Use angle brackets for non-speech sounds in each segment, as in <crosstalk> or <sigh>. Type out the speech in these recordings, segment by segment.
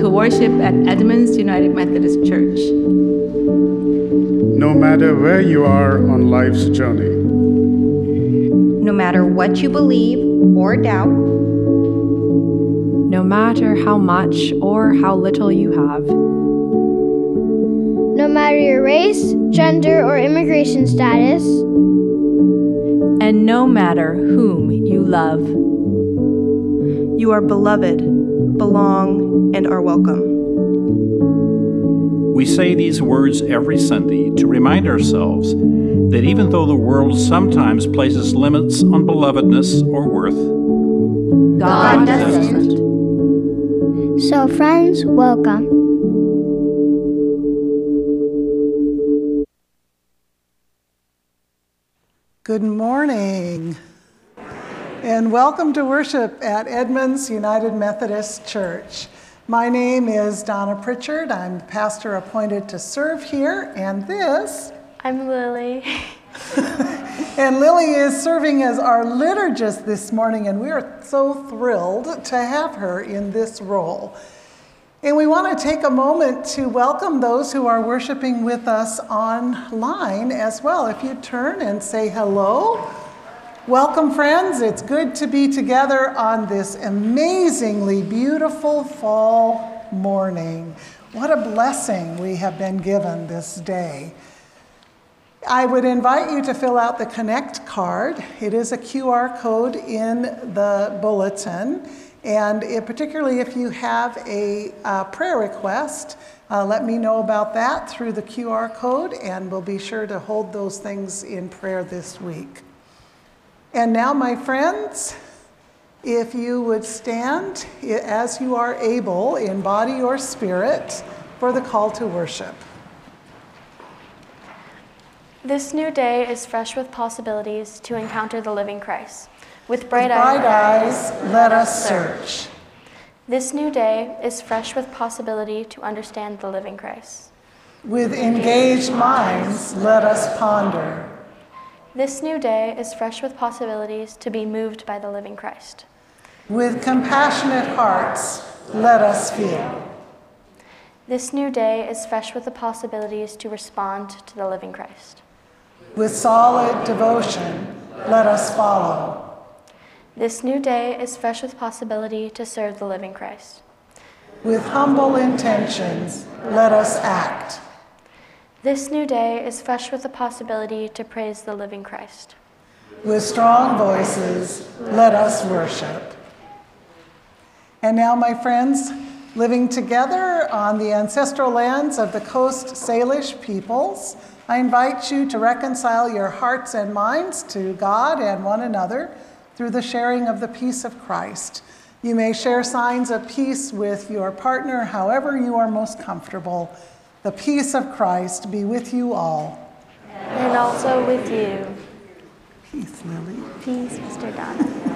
Welcome to worship at Edmonds United Methodist Church. No matter where you are on life's journey, no matter what you believe or doubt, no matter how much or how little you have, no matter your race, gender, or immigration status, and no matter whom you love. You are beloved, belong, and are welcome. We say these words every Sunday to remind ourselves that even though the world sometimes places limits on belovedness or worth, God doesn't. So, friends, welcome. Good morning, and welcome to worship at Edmonds United Methodist Church. My name is Donna Pritchard. I'm the pastor appointed to serve here, and this. I'm Lily. <laughs> and Lily is serving as our liturgist this morning, and we are so thrilled to have her in this role. And we want to take a moment to welcome those who are worshiping with us online as well. If you turn and say hello, welcome, friends. It's good to be together on this amazingly beautiful fall morning. What a blessing we have been given this day. I would invite you to fill out the Connect card. It is a QR code in the bulletin. And it, particularly if you have a uh, prayer request, uh, let me know about that through the QR code, and we'll be sure to hold those things in prayer this week. And now, my friends, if you would stand as you are able in body or spirit for the call to worship. This new day is fresh with possibilities to encounter the living Christ. With bright, with bright eyes, eyes, let us search. This new day is fresh with possibility to understand the living Christ. With engaged minds, let us ponder. This new day is fresh with possibilities to be moved by the living Christ. With compassionate hearts, let us feel. This new day is fresh with the possibilities to respond to the living Christ. With solid devotion, let us follow. This new day is fresh with possibility to serve the living Christ. With humble intentions, let us act. This new day is fresh with the possibility to praise the living Christ. With strong voices, let us worship. And now, my friends, living together on the ancestral lands of the Coast Salish peoples, I invite you to reconcile your hearts and minds to God and one another through the sharing of the peace of Christ. You may share signs of peace with your partner however you are most comfortable. The peace of Christ be with you all. And also with you. Peace, Lily. Peace, Mr. Donna.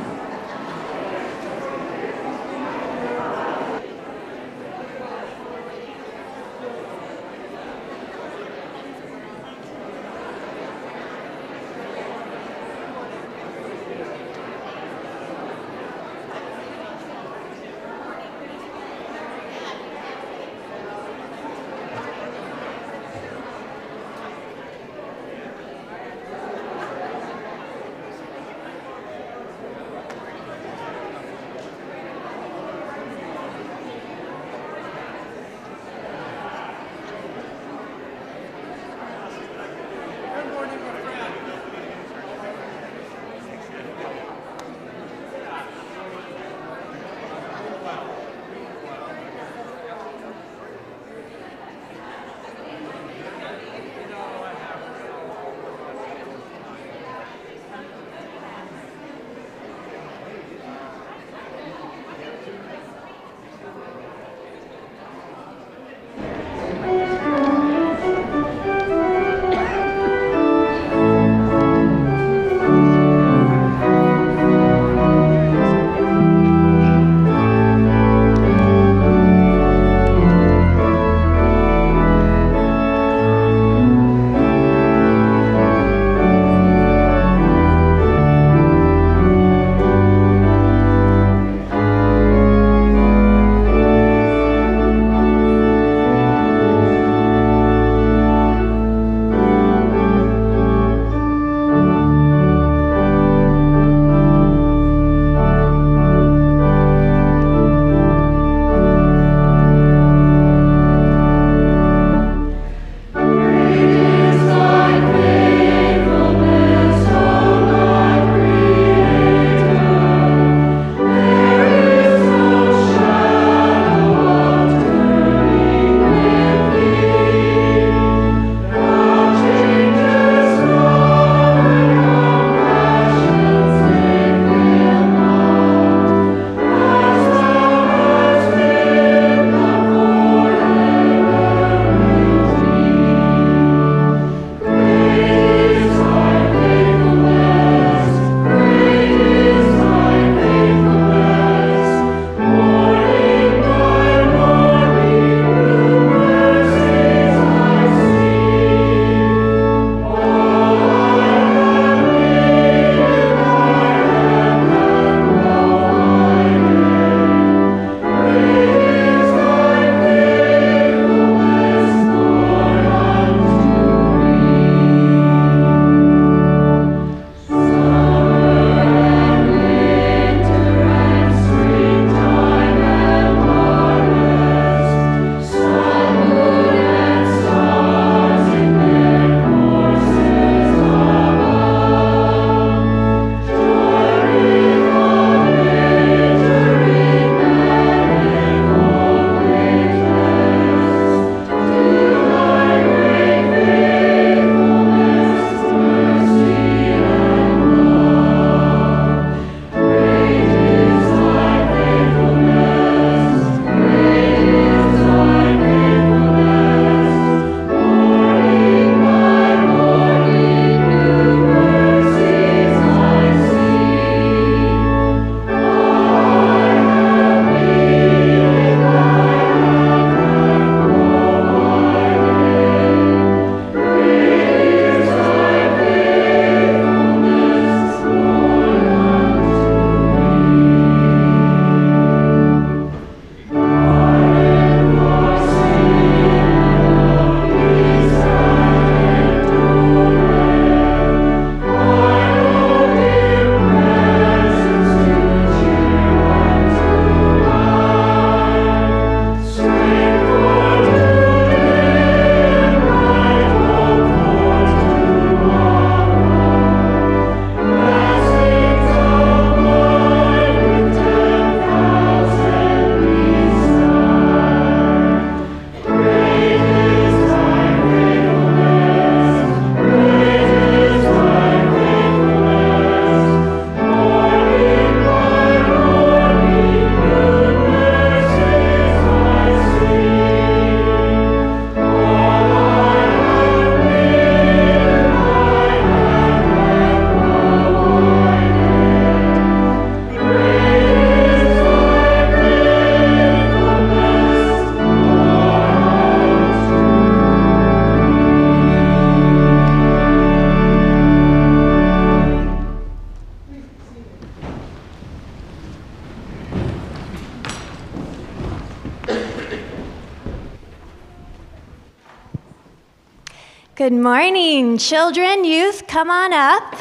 Good morning, children, youth, come on up.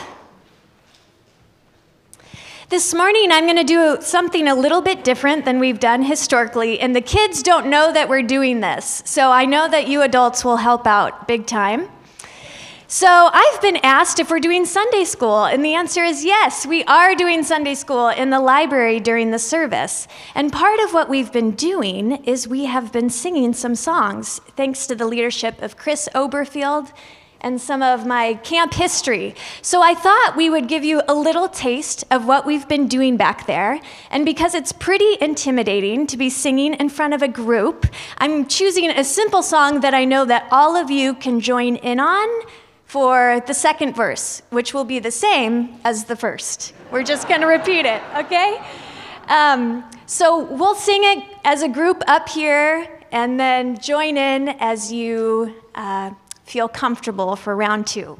This morning, I'm going to do something a little bit different than we've done historically, and the kids don't know that we're doing this, so I know that you adults will help out big time. So, I've been asked if we're doing Sunday school, and the answer is yes, we are doing Sunday school in the library during the service. And part of what we've been doing is we have been singing some songs, thanks to the leadership of Chris Oberfield and some of my camp history. So, I thought we would give you a little taste of what we've been doing back there. And because it's pretty intimidating to be singing in front of a group, I'm choosing a simple song that I know that all of you can join in on for the second verse, which will be the same as the first. We're just going to repeat it, okay? Um, so we'll sing it as a group up here and then join in as you uh, feel comfortable for round two.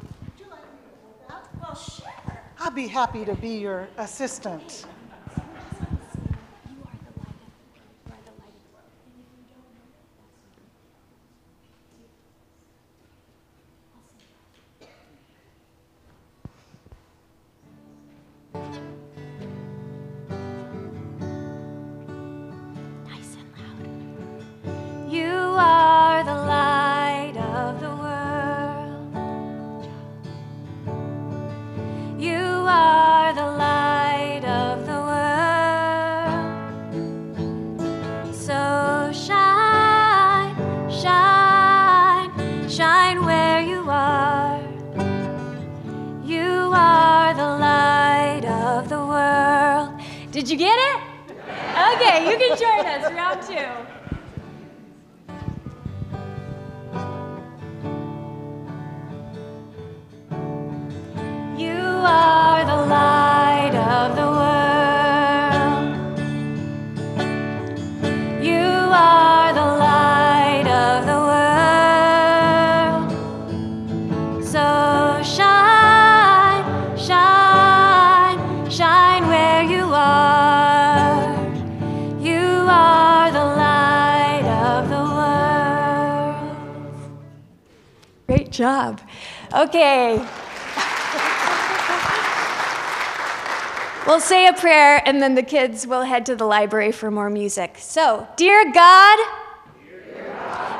I'd be happy to be your assistant. And then the kids will head to the library for more music. So, dear God,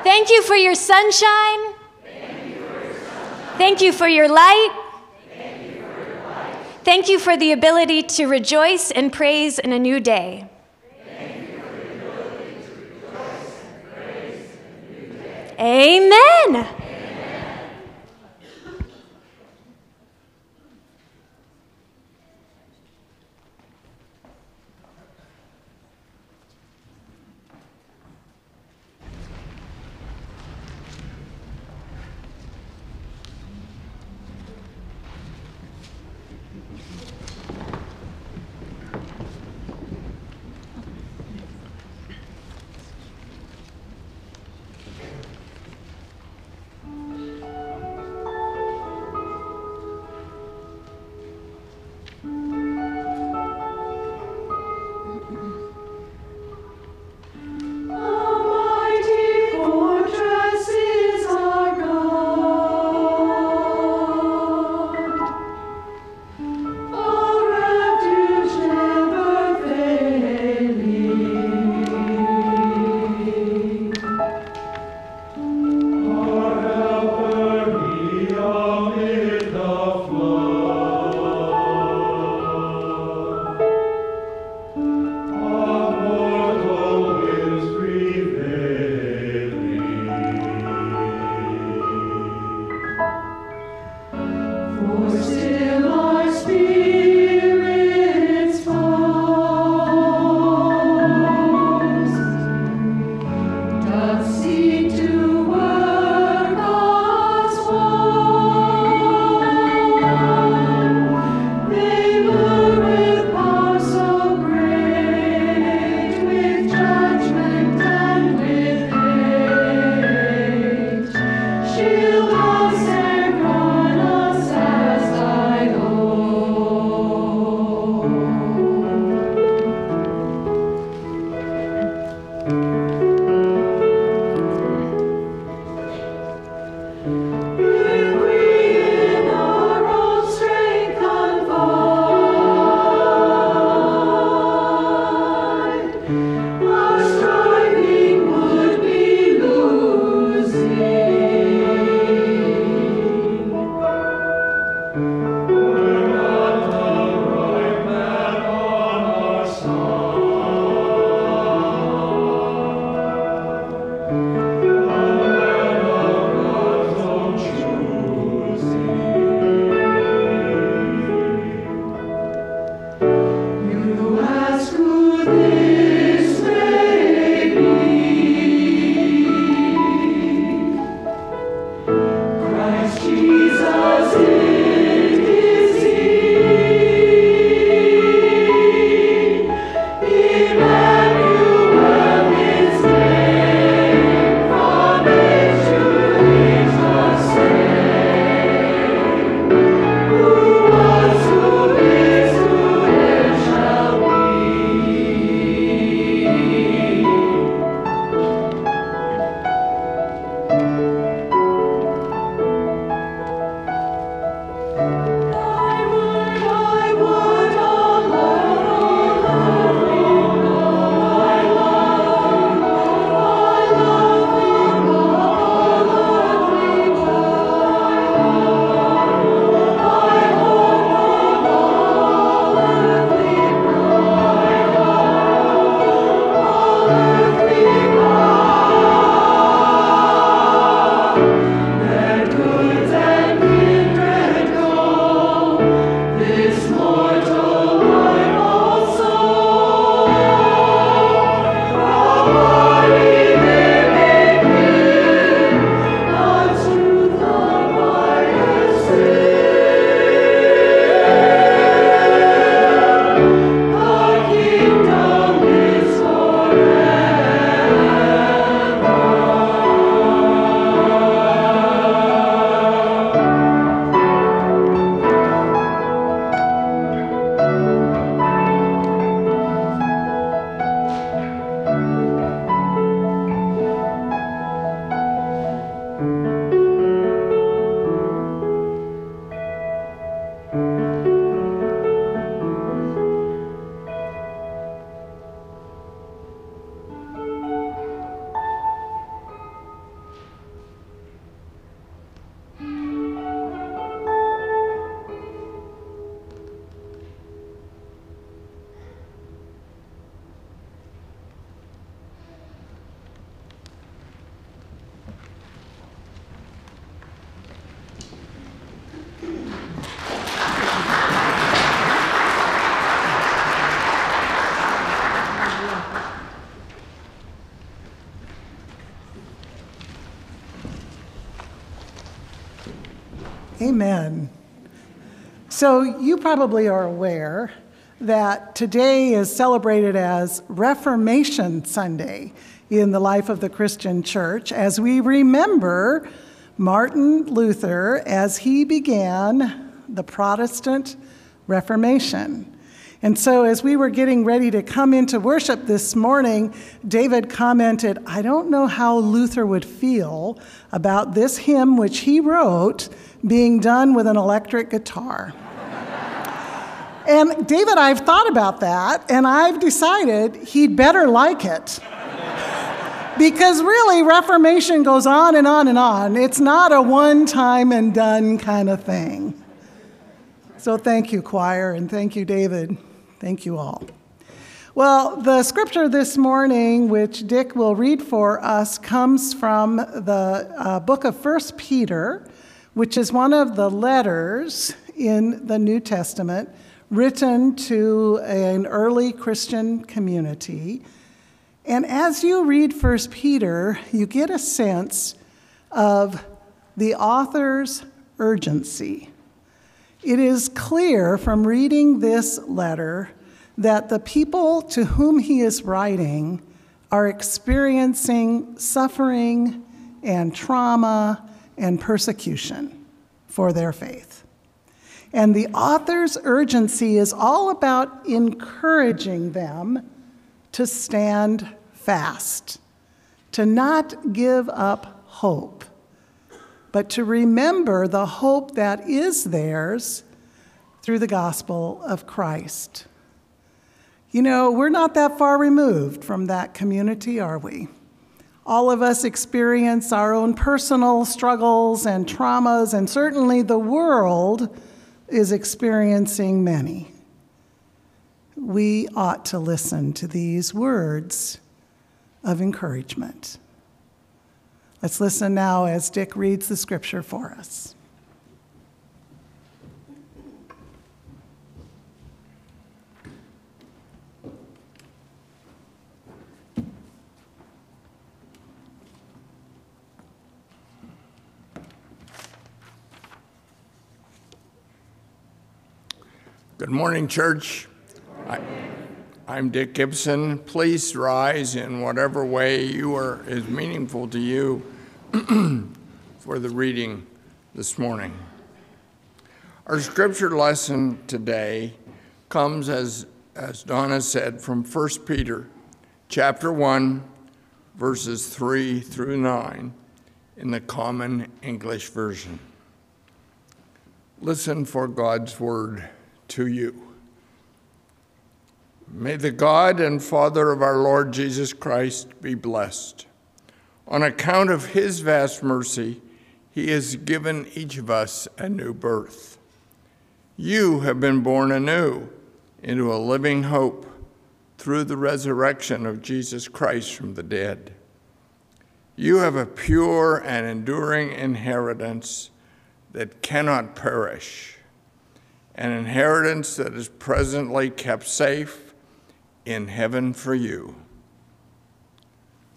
thank you for your sunshine. Thank you for your light. Thank you for the ability to rejoice and praise in a new day. Amen. Amen. So, you probably are aware that today is celebrated as Reformation Sunday in the life of the Christian church as we remember Martin Luther as he began the Protestant Reformation. And so, as we were getting ready to come into worship this morning, David commented, I don't know how Luther would feel about this hymn, which he wrote, being done with an electric guitar. and David, I've thought about that, and I've decided he'd better like it. because really, Reformation goes on and on and on. It's not a one time and done kind of thing. So thank you, choir, and thank you, David. Thank you all. Well, the scripture this morning, which Dick will read for us, comes from the uh, book of First Peter, which is one of the letters in the New Testament written to an early Christian community. And as you read 1 Peter, you get a sense of the author's urgency. It is clear from reading this letter that the people to whom he is writing are experiencing suffering and trauma and persecution for their faith. And the author's urgency is all about encouraging them to stand fast, to not give up hope, but to remember the hope that is theirs through the gospel of Christ. You know, we're not that far removed from that community, are we? All of us experience our own personal struggles and traumas, and certainly the world is experiencing many. We ought to listen to these words of encouragement. Let's listen now as Dick reads the scripture for us. Good morning, church. I, am Dick Gibson. Please rise in whatever way you are is meaningful to you <clears throat> for the reading this morning. Our scripture lesson today comes as as Donna said from 1 Peter chapter 1 verses 3 through 9 in the Common English Version. Listen for God's word to you. May the God and Father of our Lord Jesus Christ be blessed. On account of his vast mercy, he has given each of us a new birth. You have been born anew into a living hope through the resurrection of Jesus Christ from the dead. You have a pure and enduring inheritance that cannot perish, an inheritance that is presently kept safe in heaven for you.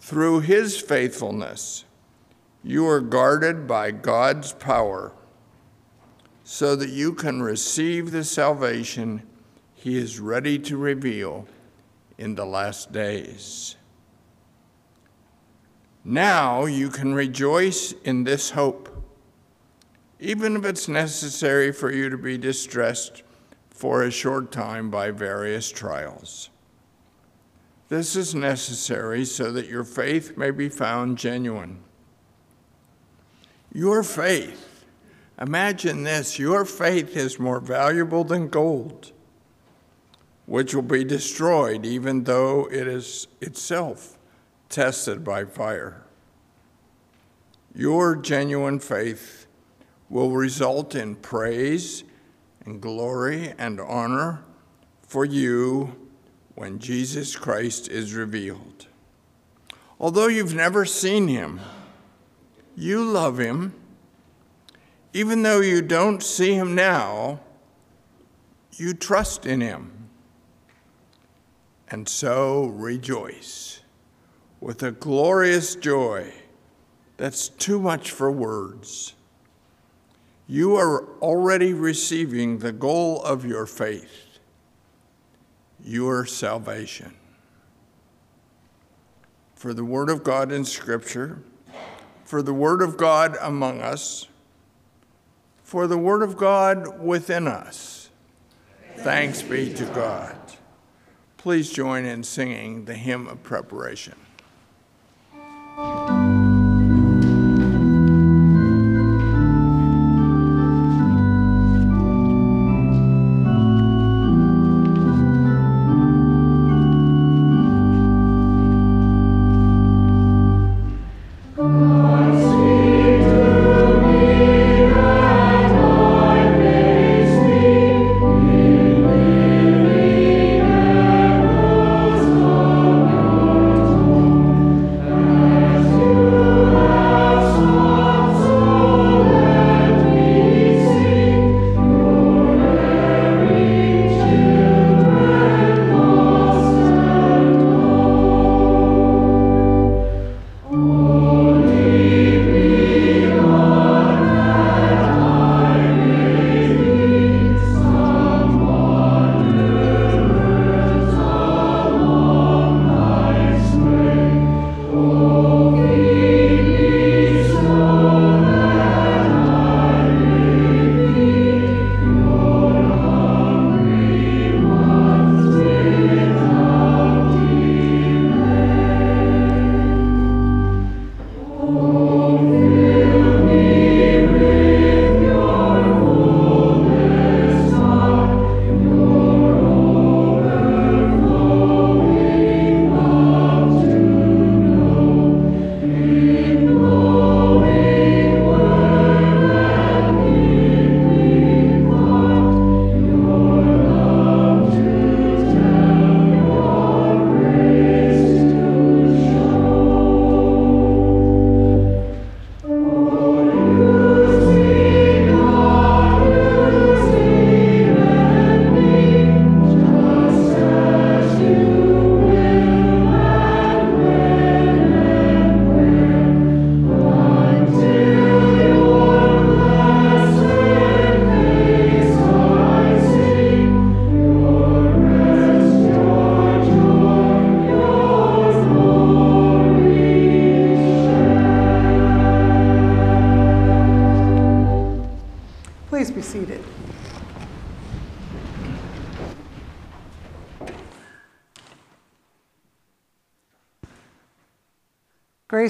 Through his faithfulness, you are guarded by God's power so that you can receive the salvation he is ready to reveal in the last days. Now you can rejoice in this hope, even if it's necessary for you to be distressed for a short time by various trials. This is necessary so that your faith may be found genuine. Your faith, imagine this, your faith is more valuable than gold, which will be destroyed even though it is itself tested by fire. Your genuine faith will result in praise and glory and honor for you when Jesus Christ is revealed. Although you've never seen him, you love him. Even though you don't see him now, you trust in him. And so rejoice with a glorious joy that's too much for words. You are already receiving the goal of your faith your salvation. For the Word of God in Scripture, for the Word of God among us, for the Word of God within us. Thanks be to God. Please join in singing the hymn of preparation.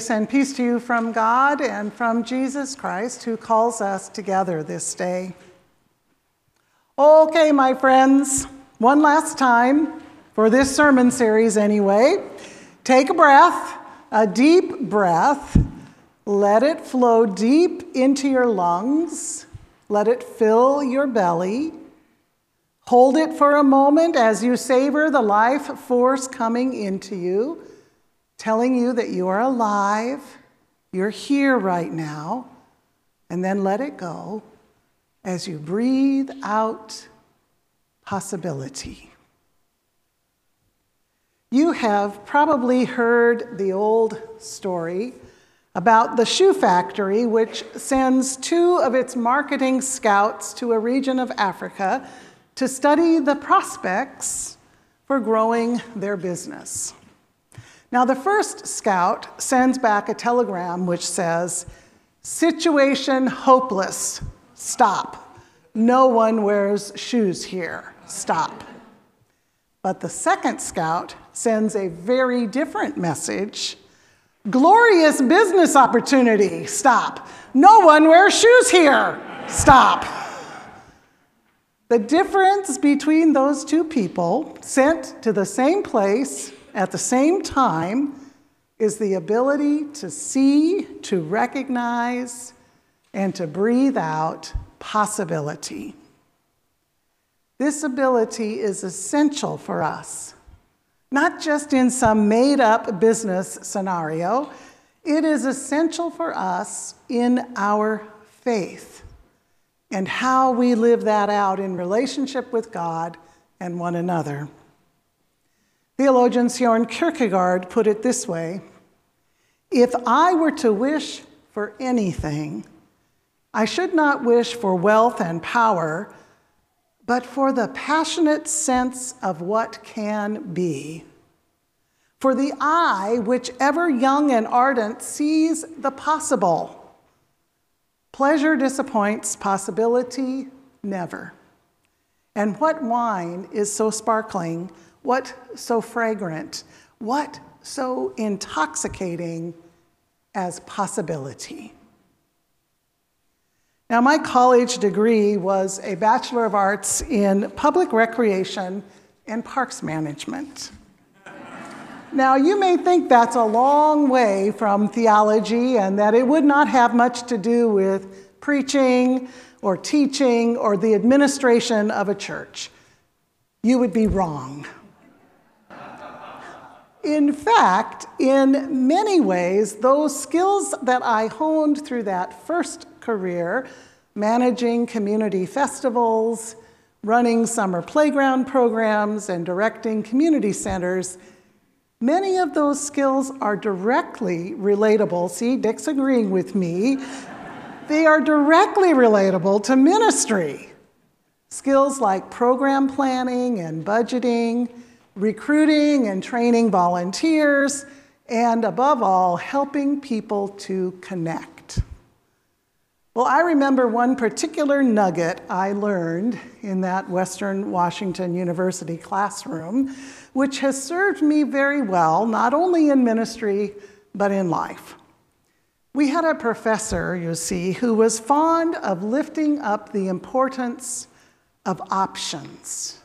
Grace and peace to you from God and from Jesus Christ, who calls us together this day. Okay, my friends, one last time for this sermon series, anyway. Take a breath, a deep breath. Let it flow deep into your lungs. Let it fill your belly. Hold it for a moment as you savor the life force coming into you telling you that you are alive, you're here right now, and then let it go as you breathe out possibility. You have probably heard the old story about the shoe factory, which sends two of its marketing scouts to a region of Africa to study the prospects for growing their business. Now, the first scout sends back a telegram which says, Situation hopeless. Stop. No one wears shoes here. Stop. But the second scout sends a very different message Glorious business opportunity. Stop. No one wears shoes here. Stop. The difference between those two people sent to the same place at the same time is the ability to see, to recognize, and to breathe out possibility. This ability is essential for us, not just in some made up business scenario, it is essential for us in our faith and how we live that out in relationship with God and one another. Theologian Søren Kierkegaard put it this way If I were to wish for anything, I should not wish for wealth and power, but for the passionate sense of what can be. For the eye, which ever young and ardent, sees the possible. Pleasure disappoints, possibility never. And what wine is so sparkling? What so fragrant? What so intoxicating as possibility? Now, my college degree was a Bachelor of Arts in Public Recreation and Parks Management. Now, you may think that's a long way from theology and that it would not have much to do with preaching or teaching or the administration of a church. You would be wrong. In fact, in many ways, those skills that I honed through that first career, managing community festivals, running summer playground programs, and directing community centers, many of those skills are directly relatable. See, Dick's agreeing with me. they are directly relatable to ministry. Skills like program planning and budgeting recruiting and training volunteers, and above all, helping people to connect. Well, I remember one particular nugget I learned in that Western Washington University classroom, which has served me very well, not only in ministry, but in life. We had a professor, you see, who was fond of lifting up the importance of options.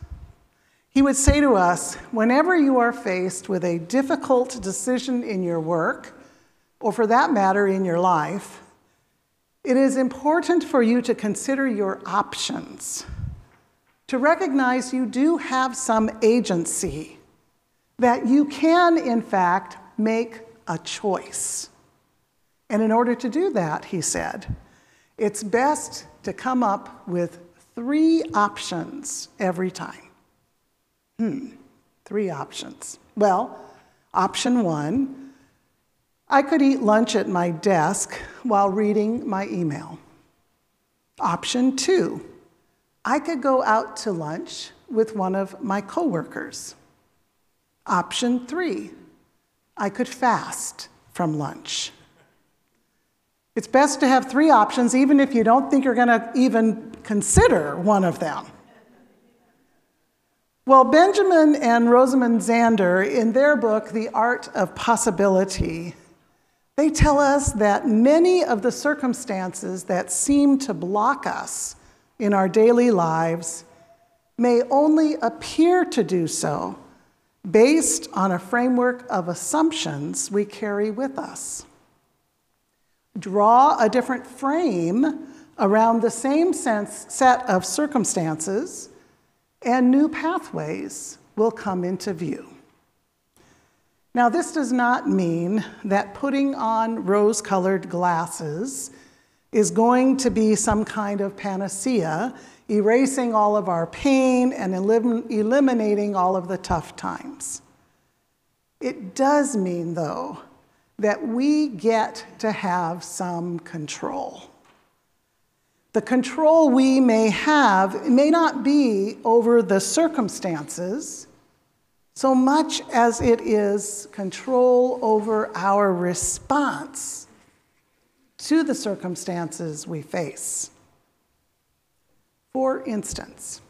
He would say to us whenever you are faced with a difficult decision in your work, or for that matter, in your life, it is important for you to consider your options, to recognize you do have some agency, that you can, in fact, make a choice. And in order to do that, he said, it's best to come up with three options every time. Hmm, three options. Well, option one I could eat lunch at my desk while reading my email. Option two I could go out to lunch with one of my coworkers. Option three I could fast from lunch. It's best to have three options, even if you don't think you're going to even consider one of them. Well, Benjamin and Rosamund Zander, in their book, The Art of Possibility, They tell us that many of the circumstances that seem to block us in our daily lives may only appear to do so based on a framework of assumptions we carry with us. Draw a different frame around the same sense, set of circumstances, and new pathways will come into view. Now, this does not mean that putting on rose colored glasses is going to be some kind of panacea, erasing all of our pain and elim- eliminating all of the tough times. It does mean, though, that we get to have some control. The control we may have may not be over the circumstances so much as it is control over our response to the circumstances we face. For instance,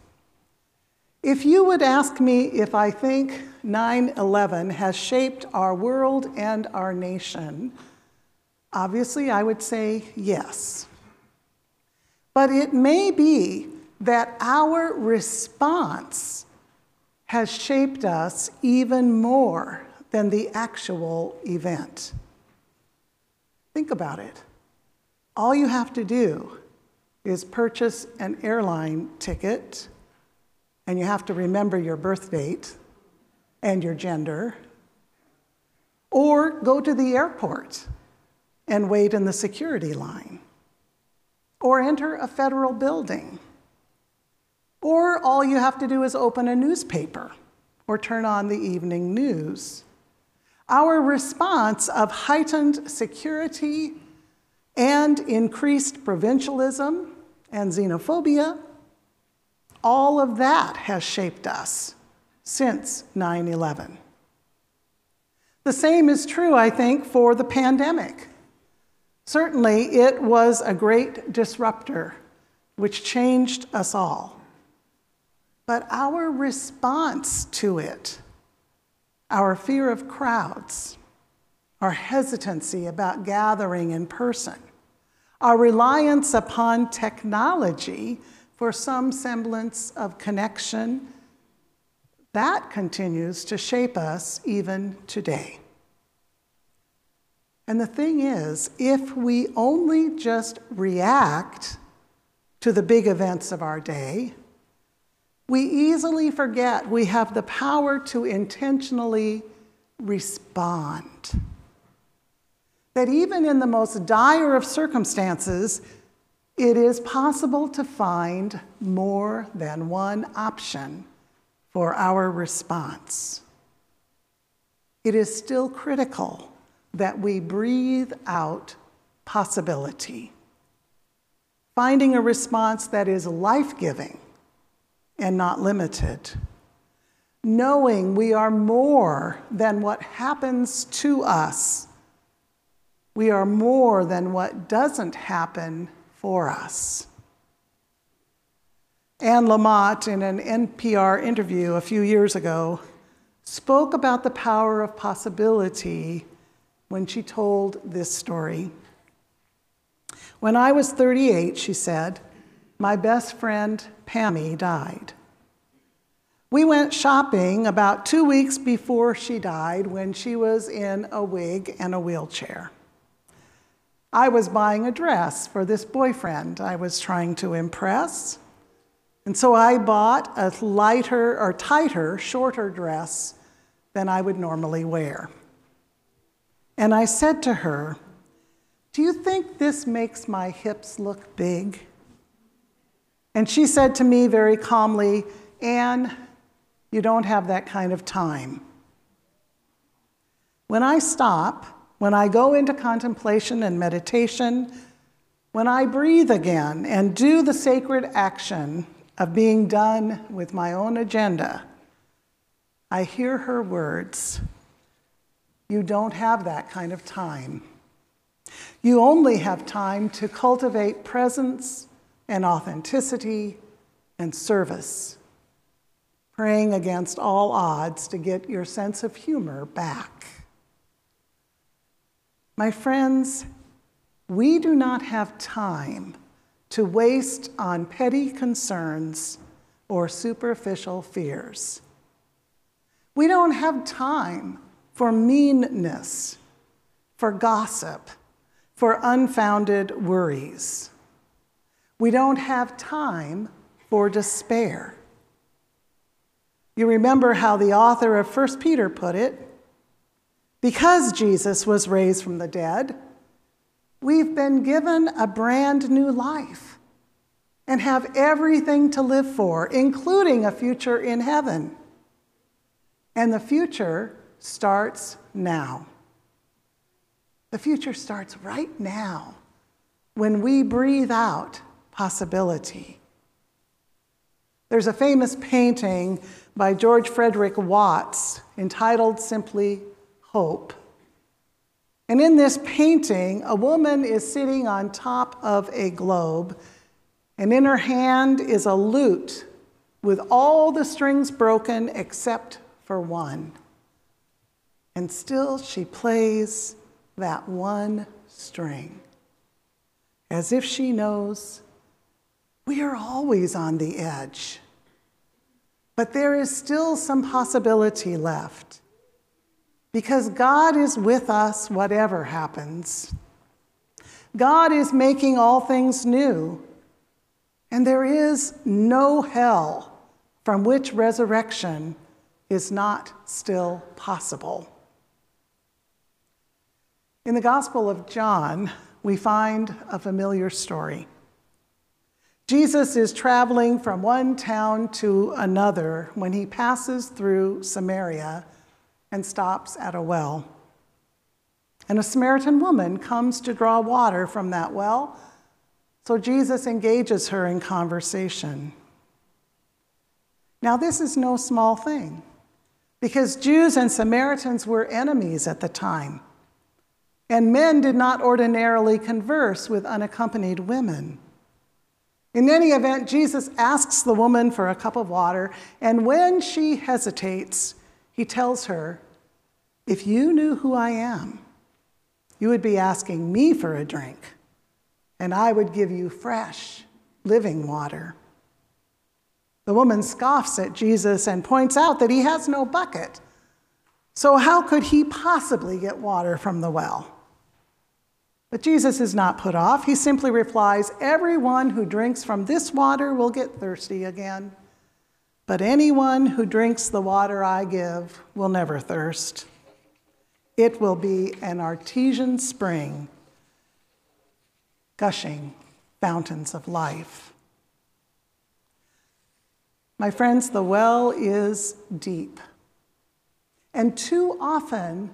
if you would ask me if I think 9 11 has shaped our world and our nation, obviously I would say yes. But it may be that our response has shaped us even more than the actual event. Think about it. All you have to do is purchase an airline ticket, and you have to remember your birth date and your gender, or go to the airport and wait in the security line, or enter a federal building or all you have to do is open a newspaper or turn on the evening news. Our response of heightened security and increased provincialism and xenophobia, all of that has shaped us since 9 11. The same is true, I think, for the pandemic. Certainly, it was a great disruptor which changed us all. But our response to it, our fear of crowds, our hesitancy about gathering in person, our reliance upon technology for some semblance of connection, that continues to shape us even today. And the thing is, if we only just react to the big events of our day, we easily forget we have the power to intentionally respond. That even in the most dire of circumstances, it is possible to find more than one option for our response. It is still critical that we breathe out possibility, finding a response that is life giving and not limited. Knowing we are more than what happens to us, we are more than what doesn't happen for us. Anne Lamott, in an NPR interview a few years ago, spoke about the power of possibility when she told this story. When I was 38, she said, my best friend Pammy died. We went shopping about two weeks before she died when she was in a wig and a wheelchair. I was buying a dress for this boyfriend I was trying to impress. And so I bought a lighter or tighter, shorter dress than I would normally wear. And I said to her, Do you think this makes my hips look big? And she said to me very calmly, Anne, you don't have that kind of time. When I stop, when I go into contemplation and meditation, when I breathe again and do the sacred action of being done with my own agenda, I hear her words You don't have that kind of time. You only have time to cultivate presence and authenticity and service, praying against all odds to get your sense of humor back. My friends, we do not have time to waste on petty concerns or superficial fears. We don't have time for meanness, for gossip, for unfounded worries. We don't have time for despair. You remember how the author of 1 Peter put it because Jesus was raised from the dead, we've been given a brand new life and have everything to live for, including a future in heaven. And the future starts now. The future starts right now when we breathe out possibility. There's a famous painting by George Frederic Watts entitled simply hope. And in this painting, a woman is sitting on top of a globe, and in her hand is a lute with all the strings broken except for one. And still she plays that one string, as if she knows we are always on the edge. But there is still some possibility left because God is with us whatever happens. God is making all things new, and there is no hell from which resurrection is not still possible. In the Gospel of John, we find a familiar story. Jesus is traveling from one town to another when he passes through Samaria and stops at a well. And a Samaritan woman comes to draw water from that well, so Jesus engages her in conversation. Now, this is no small thing, because Jews and Samaritans were enemies at the time, and men did not ordinarily converse with unaccompanied women. In any event, Jesus asks the woman for a cup of water, and when she hesitates, he tells her, If you knew who I am, you would be asking me for a drink, and I would give you fresh, living water. The woman scoffs at Jesus and points out that he has no bucket. So, how could he possibly get water from the well? But Jesus is not put off. He simply replies Everyone who drinks from this water will get thirsty again. But anyone who drinks the water I give will never thirst. It will be an artesian spring, gushing fountains of life. My friends, the well is deep. And too often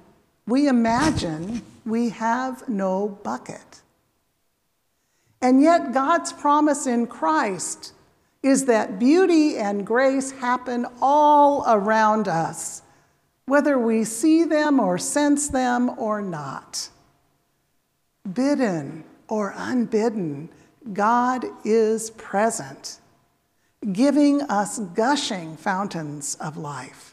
we imagine we have no bucket. And yet, God's promise in Christ is that beauty and grace happen all around us, whether we see them or sense them or not. Bidden or unbidden, God is present, giving us gushing fountains of life.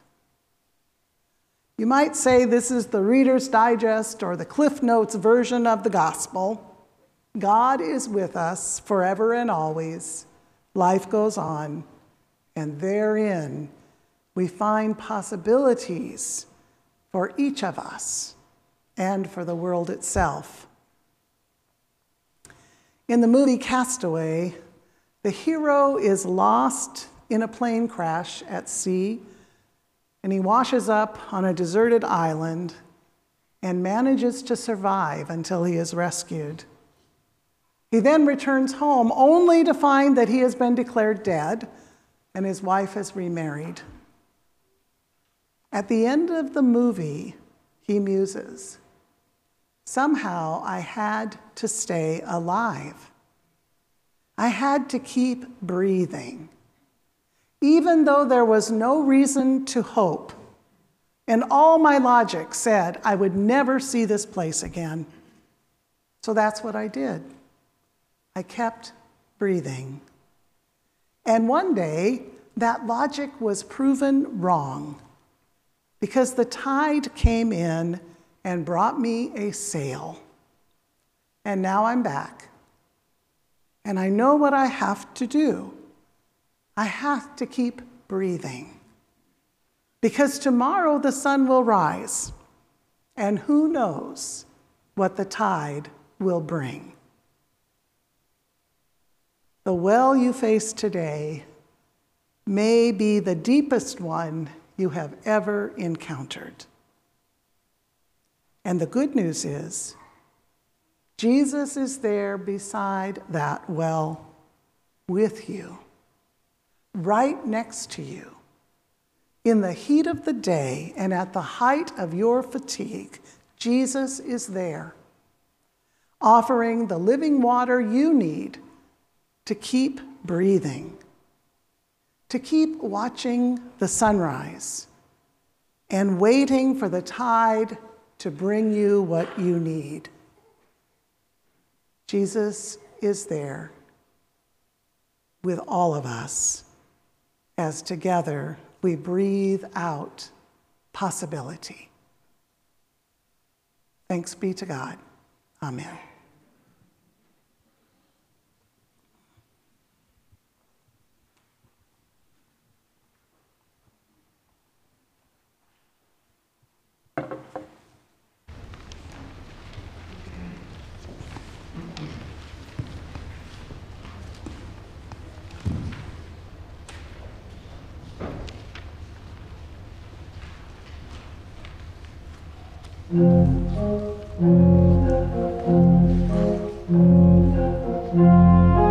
You might say this is the Reader's Digest or the Cliff Notes version of the gospel. God is with us forever and always life goes on, and therein we find possibilities for each of us and for the world itself. In the movie Castaway, the hero is lost in a plane crash at sea, and he washes up on a deserted island and manages to survive until he is rescued. He then returns home only to find that he has been declared dead and his wife has remarried. At the end of the movie, he muses Somehow I had to stay alive. I had to keep breathing, even though there was no reason to hope. And all my logic said I would never see this place again. So that's what I did. I kept breathing. And one day, that logic was proven wrong because the tide came in and brought me a sail. And now I'm back. And I know what I have to do. I have to keep breathing. Because tomorrow the sun will rise, and who knows what the tide will bring. The well you face today may be the deepest one you have ever encountered. And the good news is, Jesus is there beside that well with you, right next to you. In the heat of the day and at the height of your fatigue, Jesus is there, offering the living water you need to keep breathing, to keep watching the sunrise, and waiting for the tide to bring you what you need. Jesus is there with all of us as together we breathe out possibility. Thanks be to God. Amen. Thank you.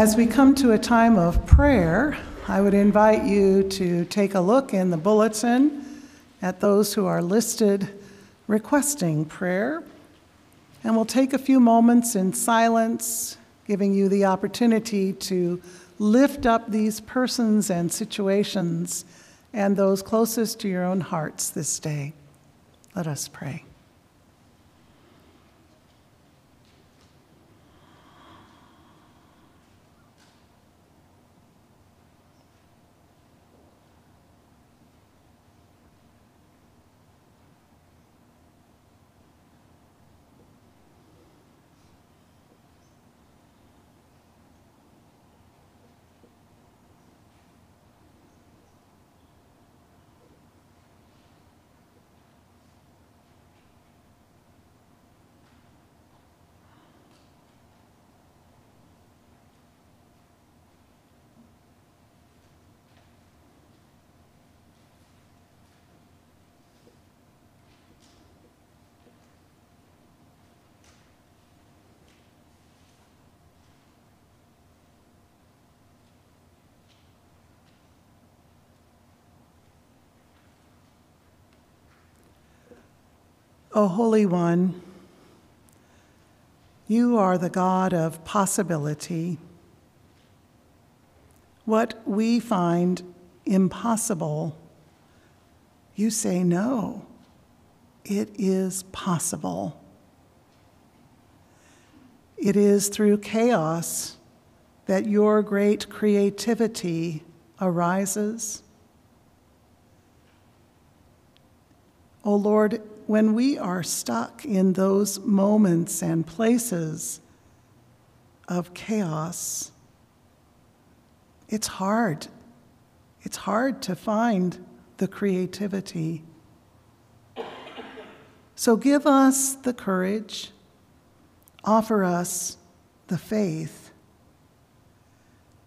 As we come to a time of prayer, I would invite you to take a look in the bulletin at those who are listed requesting prayer. And we'll take a few moments in silence, giving you the opportunity to lift up these persons and situations and those closest to your own hearts this day. Let us pray. O Holy One, you are the God of possibility. What we find impossible, you say no, it is possible. It is through chaos that your great creativity arises. O Lord, when we are stuck in those moments and places of chaos, it's hard. It's hard to find the creativity. So give us the courage, offer us the faith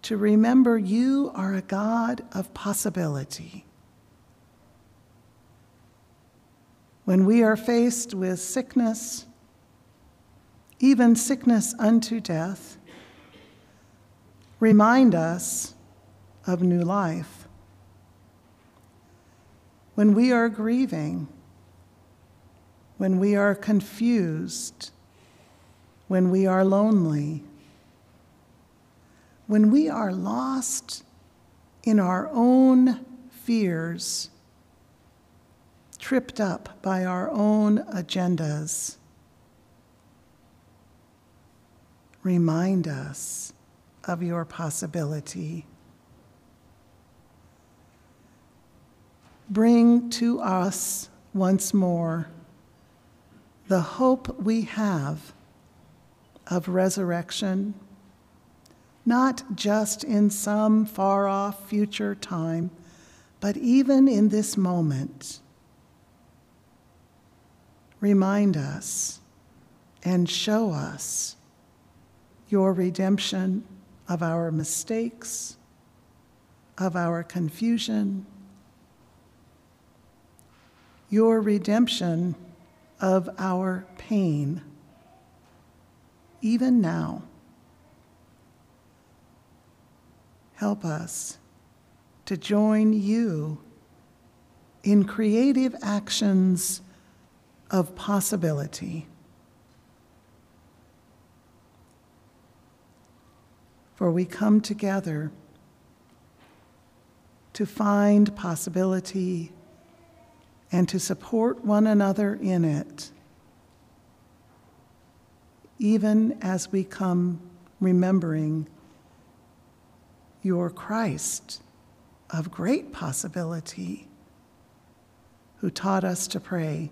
to remember you are a God of possibility. When we are faced with sickness, even sickness unto death, remind us of new life. When we are grieving, when we are confused, when we are lonely, when we are lost in our own fears tripped up by our own agendas. Remind us of your possibility. Bring to us once more the hope we have of resurrection, not just in some far off future time, but even in this moment remind us and show us your redemption of our mistakes, of our confusion, your redemption of our pain, even now. Help us to join you in creative actions of possibility. For we come together to find possibility and to support one another in it, even as we come remembering your Christ of great possibility, who taught us to pray.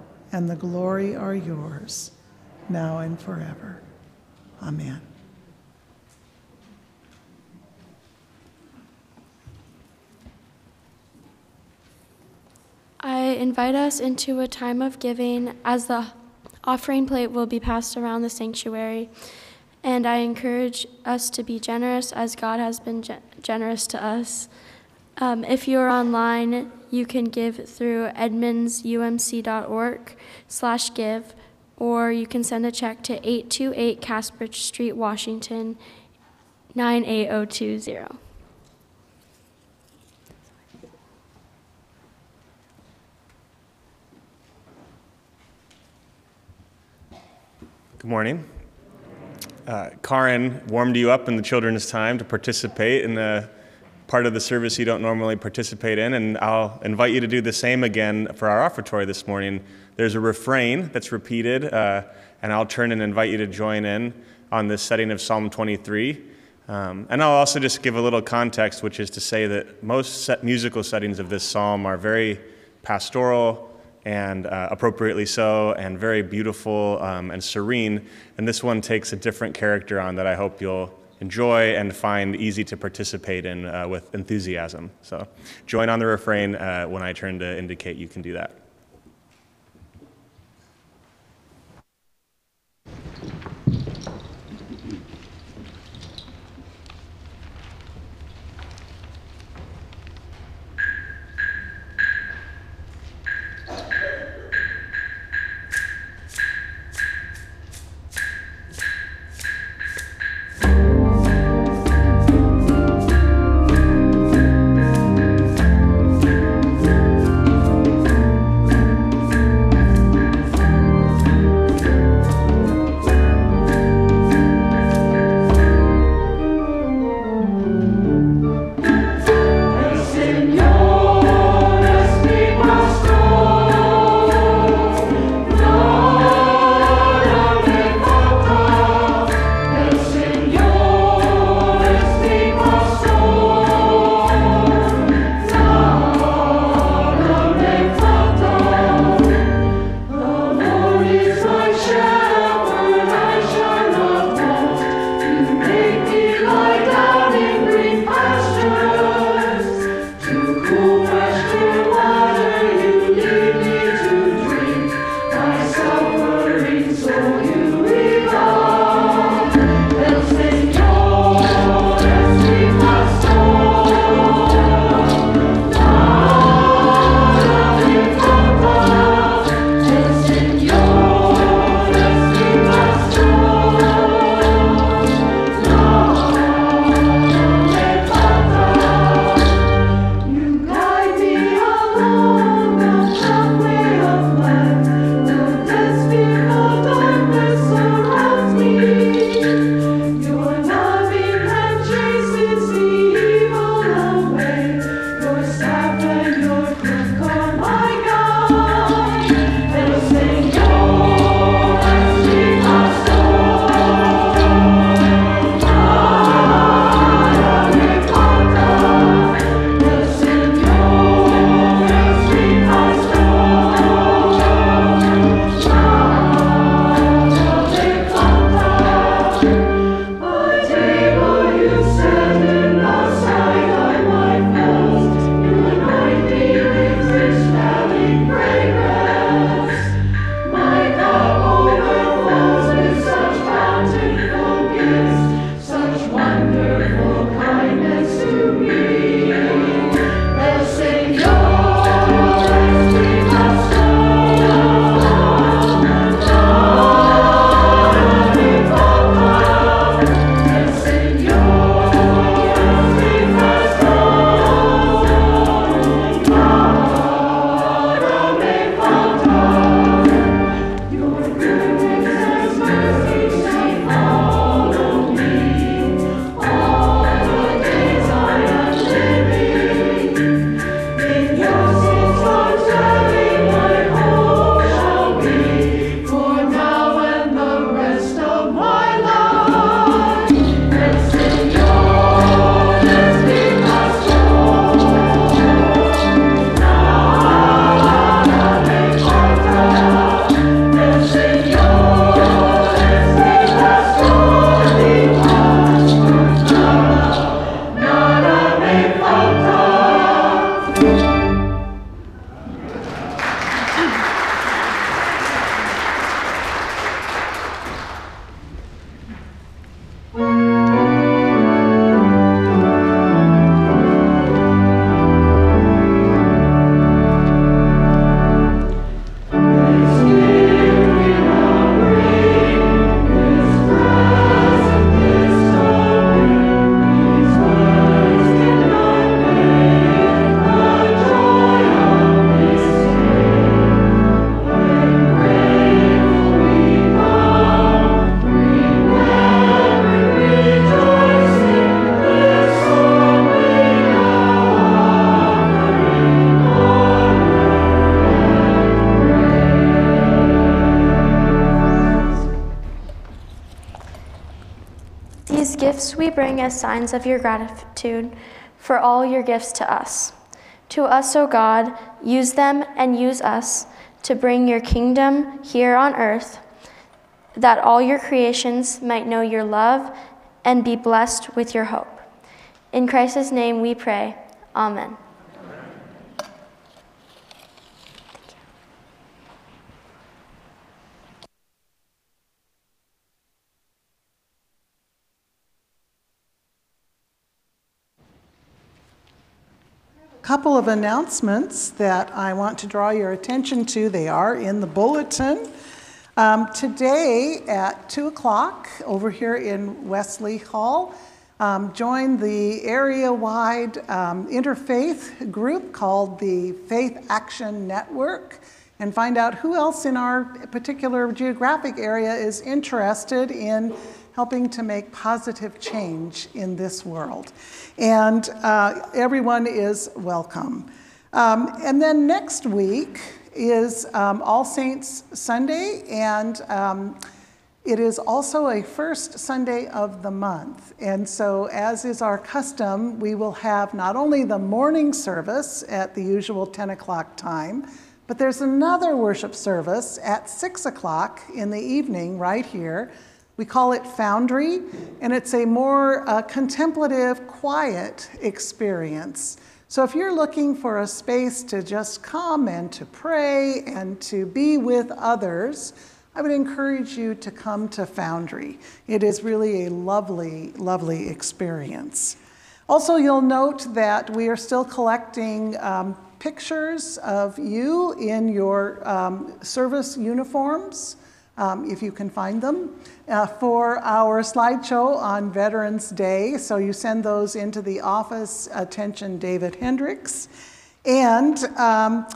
and the glory are yours, now and forever. Amen. I invite us into a time of giving as the offering plate will be passed around the sanctuary. And I encourage us to be generous as God has been ge- generous to us. Um, if you're online, you can give through edmondsumc.org slash give, or you can send a check to 828 Caspers Street, Washington, 98020. Good morning. Uh, Karin warmed you up in the children's time to participate in the part of the service you don't normally participate in, and I'll invite you to do the same again for our offertory this morning. There's a refrain that's repeated, uh, and I'll turn and invite you to join in on this setting of Psalm 23. Um, and I'll also just give a little context, which is to say that most set musical settings of this psalm are very pastoral and uh, appropriately so, and very beautiful um, and serene. And this one takes a different character on that I hope you'll enjoy and find easy to participate in uh, with enthusiasm. So join on the refrain uh, when I turn to indicate you can do that. Bring as signs of your gratitude for all your gifts to us. To us, O God, use them and use us to bring your kingdom here on earth, that all your creations might know your love and be blessed with your hope. In Christ's name we pray. Amen. Couple of announcements that I want to draw your attention to. They are in the bulletin. Um, today at 2 o'clock over here in Wesley Hall, um, join the area wide um, interfaith group called the Faith Action Network and find out who else in our particular geographic area is interested in helping to make positive change in this world. And uh, everyone is welcome. Um, and then next week is um, All Saints Sunday, and um, it is also a first Sunday of the month. And so, as is our custom, we will have not only the morning service at the usual 10 o'clock time, but there's another worship service at 6 o'clock in the evening right here we call it Foundry, and it's a more uh, contemplative, quiet experience. So if you're looking for a space to just come and to pray and to be with others, I would encourage you to come to Foundry. It is really a lovely, lovely experience. Also, you'll note that we are still collecting um, pictures of you in your um, service uniforms um, if you can find them, uh, for our slideshow on Veterans Day. So you send those into the office, attention David Hendricks. And um,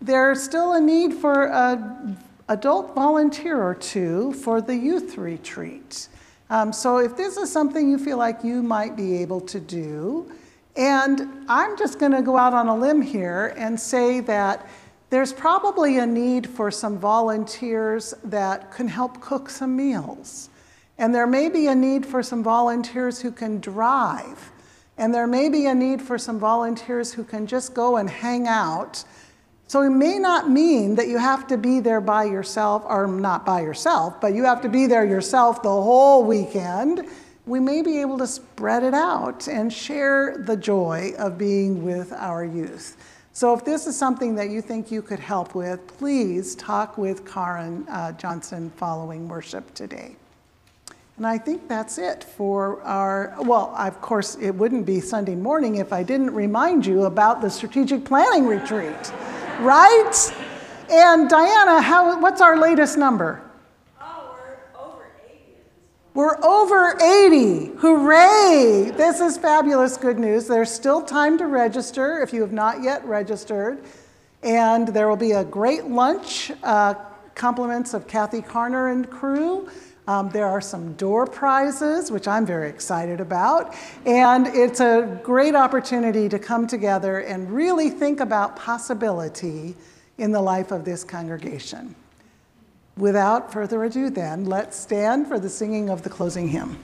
there's still a need for an adult volunteer or two for the youth retreat. Um, so if this is something you feel like you might be able to do, and I'm just going to go out on a limb here and say that there's probably a need for some volunteers that can help cook some meals. And there may be a need for some volunteers who can drive. And there may be a need for some volunteers who can just go and hang out. So it may not mean that you have to be there by yourself, or not by yourself, but you have to be there yourself the whole weekend. We may be able to spread it out and share the joy of being with our youth. So if this is something that you think you could help with, please talk with Karen uh, Johnson following worship today. And I think that's it for our, well, of course, it wouldn't be Sunday morning if I didn't remind you about the strategic planning retreat, right? And Diana, how, what's our latest number? We're over 80. Hooray! This is fabulous good news. There's still time to register if you have not yet registered. And there will be a great lunch, uh, compliments of Kathy Carner and crew. Um, there are some door prizes, which I'm very excited about. And it's a great opportunity to come together and really think about possibility in the life of this congregation. Without further ado, then, let's stand for the singing of the closing hymn.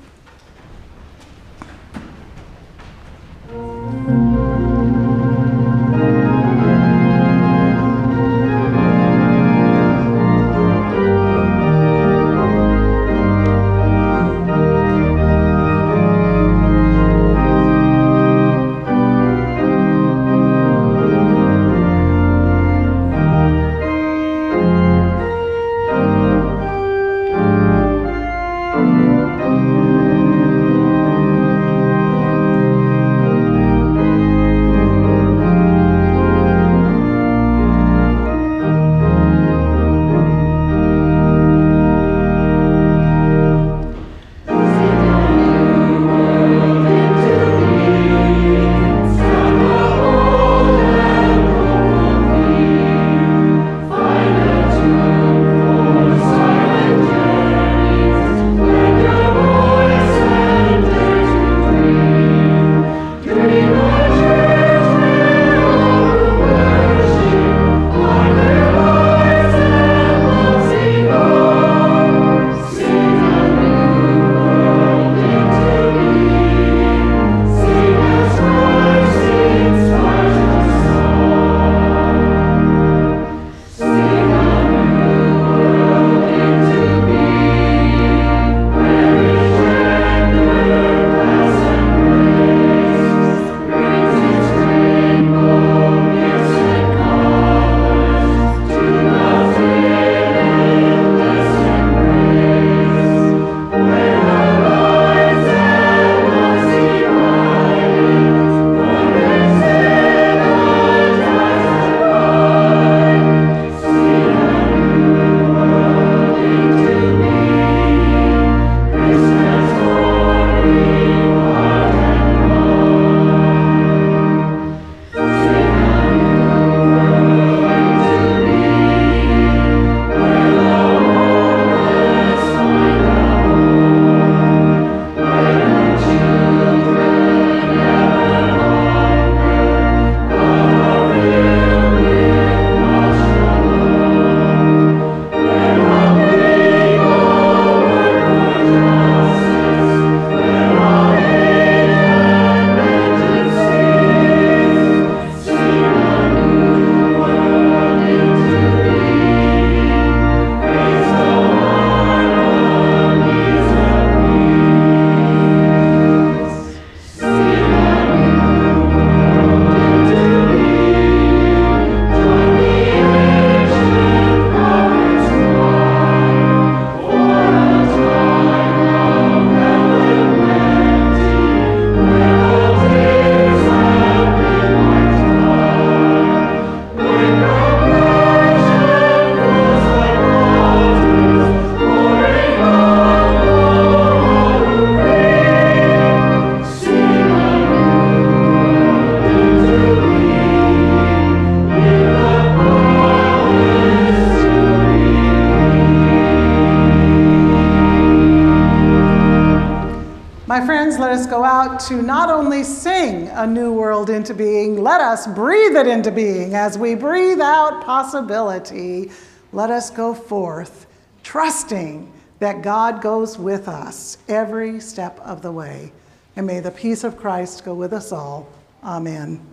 To not only sing a new world into being, let us breathe it into being. As we breathe out possibility, let us go forth, trusting that God goes with us every step of the way. And may the peace of Christ go with us all. Amen.